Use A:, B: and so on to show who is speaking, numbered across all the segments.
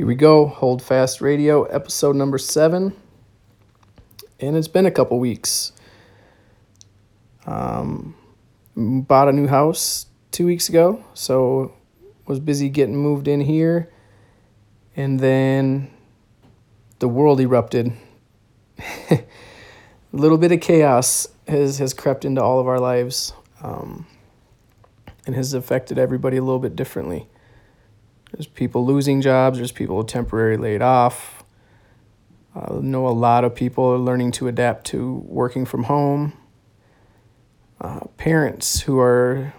A: Here we go, Hold Fast Radio, episode number seven. And it's been a couple weeks. Um, bought a new house two weeks ago, so was busy getting moved in here. And then the world erupted. a little bit of chaos has, has crept into all of our lives um, and has affected everybody a little bit differently. There's people losing jobs, there's people temporarily laid off. I know a lot of people are learning to adapt to working from home. Uh, parents who are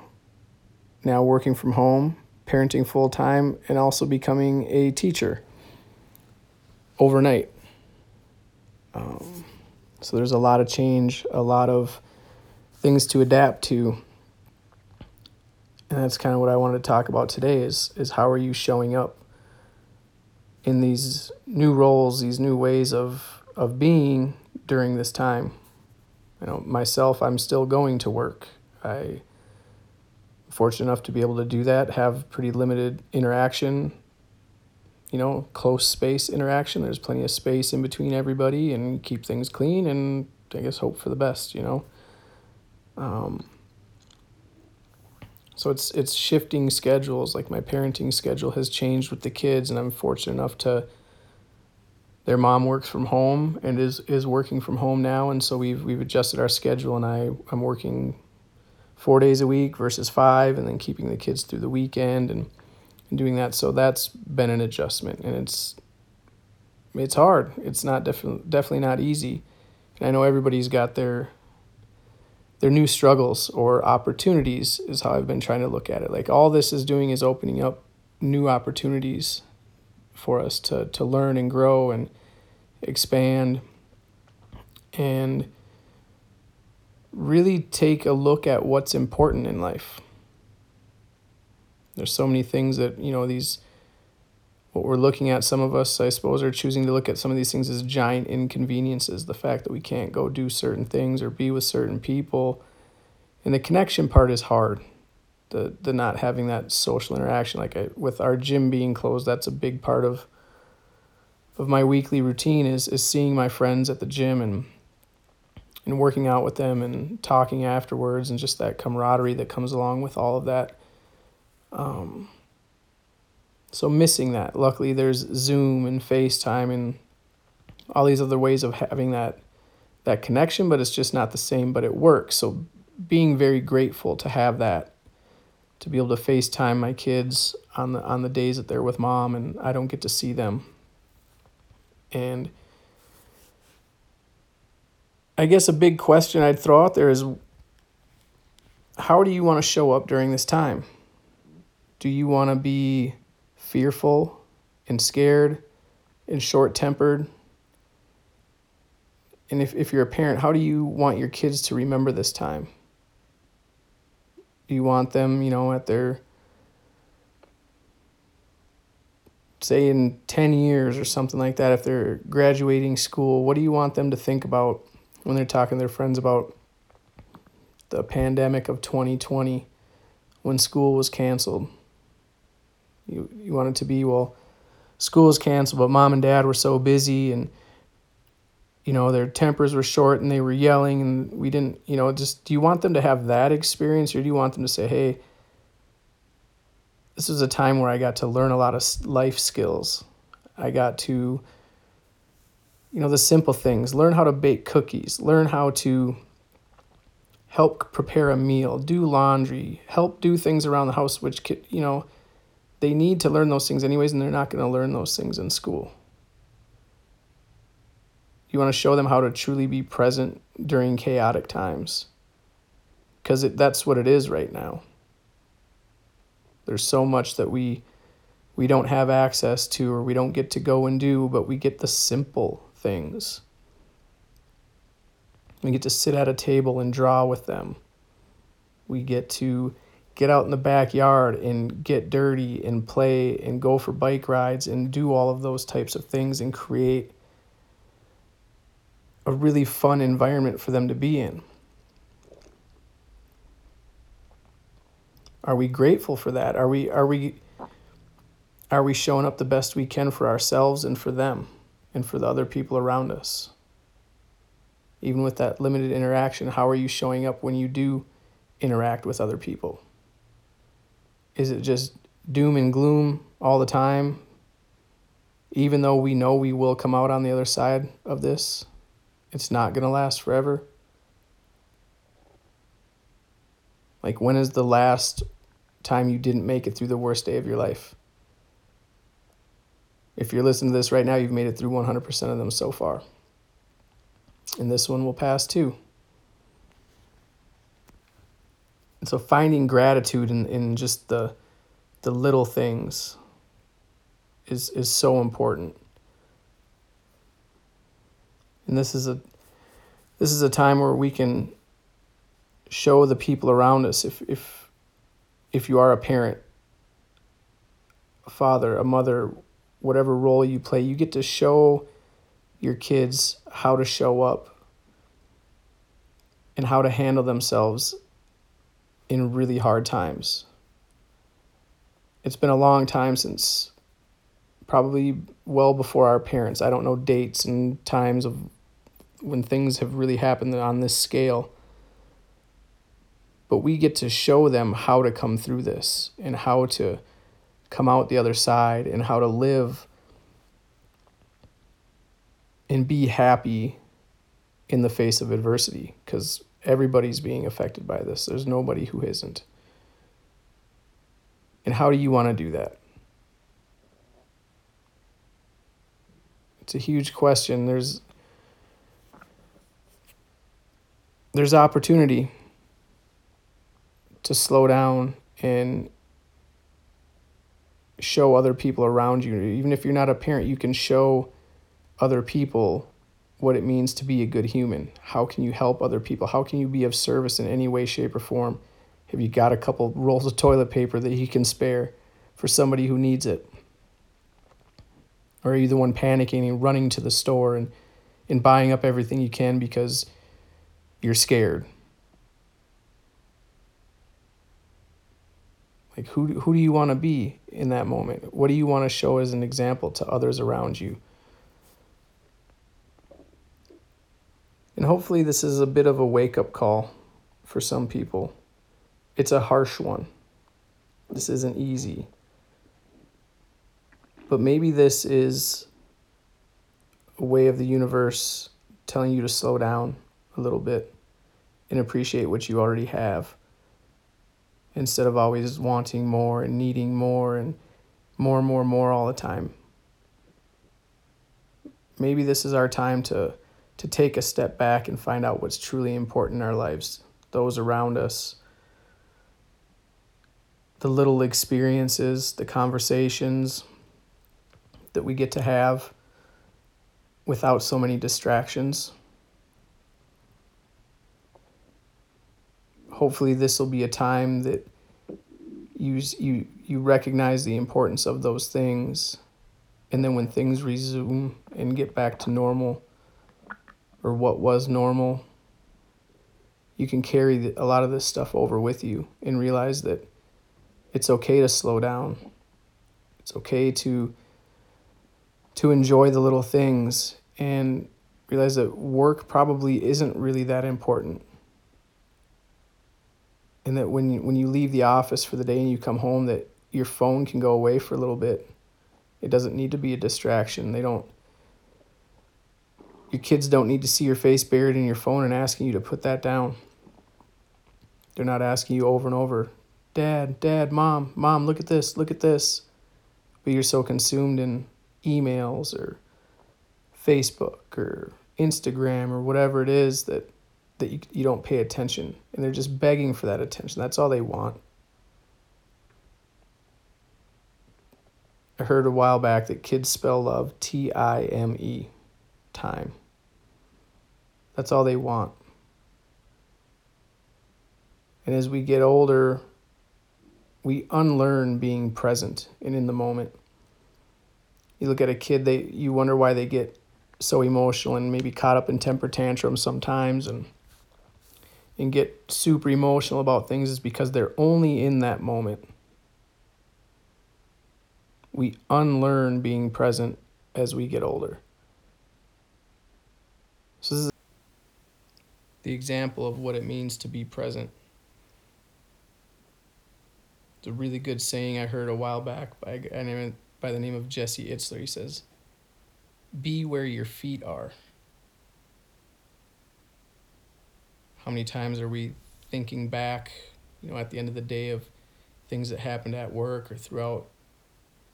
A: now working from home, parenting full time, and also becoming a teacher overnight. Um, so there's a lot of change, a lot of things to adapt to and that's kind of what I wanted to talk about today is is how are you showing up in these new roles, these new ways of of being during this time. You know, myself, I'm still going to work. I fortunate enough to be able to do that, have pretty limited interaction, you know, close space interaction. There's plenty of space in between everybody and keep things clean and I guess hope for the best, you know. Um, so it's it's shifting schedules. Like my parenting schedule has changed with the kids, and I'm fortunate enough to. Their mom works from home and is is working from home now, and so we've we've adjusted our schedule, and I I'm working four days a week versus five, and then keeping the kids through the weekend and, and doing that. So that's been an adjustment, and it's it's hard. It's not definitely definitely not easy, and I know everybody's got their their new struggles or opportunities is how I've been trying to look at it. Like all this is doing is opening up new opportunities for us to to learn and grow and expand and really take a look at what's important in life. There's so many things that, you know, these what we're looking at, some of us, I suppose, are choosing to look at some of these things as giant inconveniences. The fact that we can't go do certain things or be with certain people. And the connection part is hard. The, the not having that social interaction. Like I, with our gym being closed, that's a big part of of my weekly routine is, is seeing my friends at the gym and and working out with them and talking afterwards and just that camaraderie that comes along with all of that. Um, so missing that. Luckily, there's Zoom and FaceTime and all these other ways of having that that connection, but it's just not the same. But it works. So being very grateful to have that, to be able to FaceTime my kids on the on the days that they're with mom and I don't get to see them. And I guess a big question I'd throw out there is how do you want to show up during this time? Do you want to be fearful and scared and short tempered? And if, if you're a parent, how do you want your kids to remember this time? Do you want them, you know, at their, say, in 10 years or something like that, if they're graduating school, what do you want them to think about when they're talking to their friends about the pandemic of 2020 when school was canceled? You you want it to be well, school is canceled, but mom and dad were so busy and you know their tempers were short and they were yelling and we didn't you know just do you want them to have that experience or do you want them to say hey this was a time where i got to learn a lot of life skills. I got to you know the simple things learn how to bake cookies learn how to help prepare a meal do laundry help do things around the house which could, you know they need to learn those things anyways, and they're not going to learn those things in school. You want to show them how to truly be present during chaotic times. Because that's what it is right now. There's so much that we we don't have access to or we don't get to go and do, but we get the simple things. We get to sit at a table and draw with them. We get to get out in the backyard and get dirty and play and go for bike rides and do all of those types of things and create a really fun environment for them to be in. Are we grateful for that? Are we are we are we showing up the best we can for ourselves and for them and for the other people around us? Even with that limited interaction, how are you showing up when you do interact with other people? Is it just doom and gloom all the time? Even though we know we will come out on the other side of this, it's not going to last forever. Like, when is the last time you didn't make it through the worst day of your life? If you're listening to this right now, you've made it through 100% of them so far. And this one will pass too. And so finding gratitude in, in just the the little things is is so important. And this is a this is a time where we can show the people around us if if if you are a parent, a father, a mother, whatever role you play, you get to show your kids how to show up and how to handle themselves in really hard times. It's been a long time since probably well before our parents. I don't know dates and times of when things have really happened on this scale. But we get to show them how to come through this and how to come out the other side and how to live and be happy in the face of adversity because everybody's being affected by this. There's nobody who isn't. And how do you want to do that? It's a huge question. There's there's opportunity to slow down and show other people around you. Even if you're not a parent, you can show other people what it means to be a good human. How can you help other people? How can you be of service in any way, shape, or form? Have you got a couple rolls of toilet paper that you can spare for somebody who needs it? Or are you the one panicking and running to the store and, and buying up everything you can because you're scared? Like, who, who do you want to be in that moment? What do you want to show as an example to others around you? And hopefully, this is a bit of a wake up call for some people. It's a harsh one. This isn't easy. But maybe this is a way of the universe telling you to slow down a little bit and appreciate what you already have instead of always wanting more and needing more and more more more all the time. Maybe this is our time to to take a step back and find out what's truly important in our lives, those around us, the little experiences, the conversations that we get to have without so many distractions. Hopefully, this will be a time that you, you, you recognize the importance of those things. And then when things resume and get back to normal, or what was normal, you can carry a lot of this stuff over with you and realize that it's okay to slow down. It's okay to to enjoy the little things and realize that work probably isn't really that important. And that when you, when you leave the office for the day and you come home that your phone can go away for a little bit. It doesn't need to be a distraction. They don't your kids don't need to see your face buried in your phone and asking you to put that down. They're not asking you over and over, Dad, Dad, Mom, Mom, look at this, look at this. But you're so consumed in emails or Facebook or Instagram or whatever it is that, that you, you don't pay attention. And they're just begging for that attention. That's all they want. I heard a while back that kids spell love T I M E, time. That's all they want. And as we get older, we unlearn being present and in the moment. You look at a kid, they you wonder why they get so emotional and maybe caught up in temper tantrums sometimes and and get super emotional about things is because they're only in that moment. we unlearn being present as we get older. So, this is the example of what it means to be present. It's a really good saying I heard a while back by, by the name of Jesse Itzler. He says, Be where your feet are. How many times are we thinking back, you know, at the end of the day of things that happened at work or throughout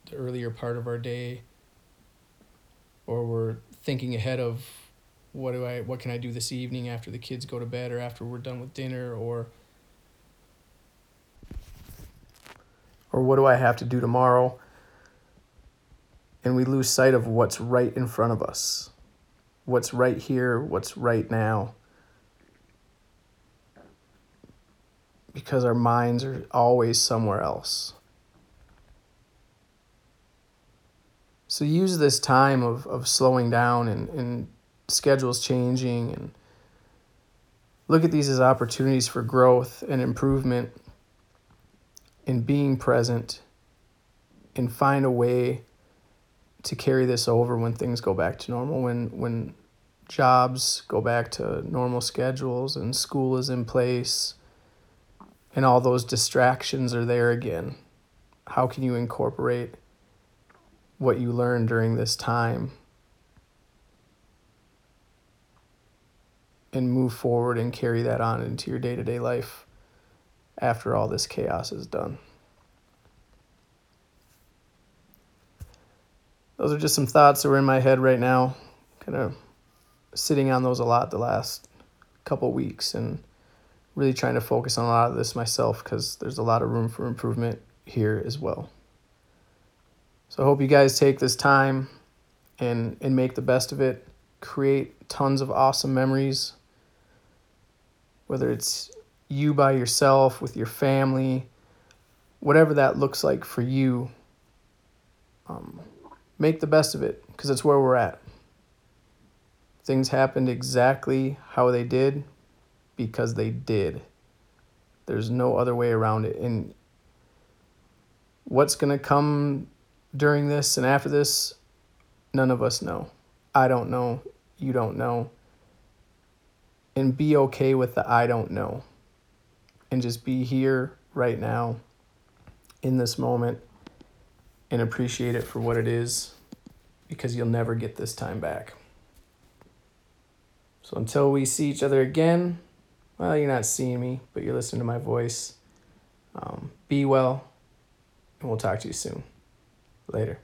A: the earlier part of our day? Or we're thinking ahead of what do I what can I do this evening after the kids go to bed or after we're done with dinner or or what do I have to do tomorrow? And we lose sight of what's right in front of us. What's right here, what's right now. Because our minds are always somewhere else. So use this time of, of slowing down and, and schedules changing and look at these as opportunities for growth and improvement in being present and find a way to carry this over when things go back to normal when when jobs go back to normal schedules and school is in place and all those distractions are there again. How can you incorporate what you learned during this time and move forward and carry that on into your day to day life after all this chaos is done. Those are just some thoughts that were in my head right now, kind of sitting on those a lot the last couple weeks and really trying to focus on a lot of this myself because there's a lot of room for improvement here as well. So I hope you guys take this time and and make the best of it. Create tons of awesome memories whether it's you by yourself, with your family, whatever that looks like for you, um, make the best of it because it's where we're at. Things happened exactly how they did because they did. There's no other way around it. And what's going to come during this and after this, none of us know. I don't know. You don't know and be okay with the I don't know. And just be here right now in this moment and appreciate it for what it is because you'll never get this time back. So until we see each other again, well, you're not seeing me, but you're listening to my voice. Um, be well, and we'll talk to you soon. Later.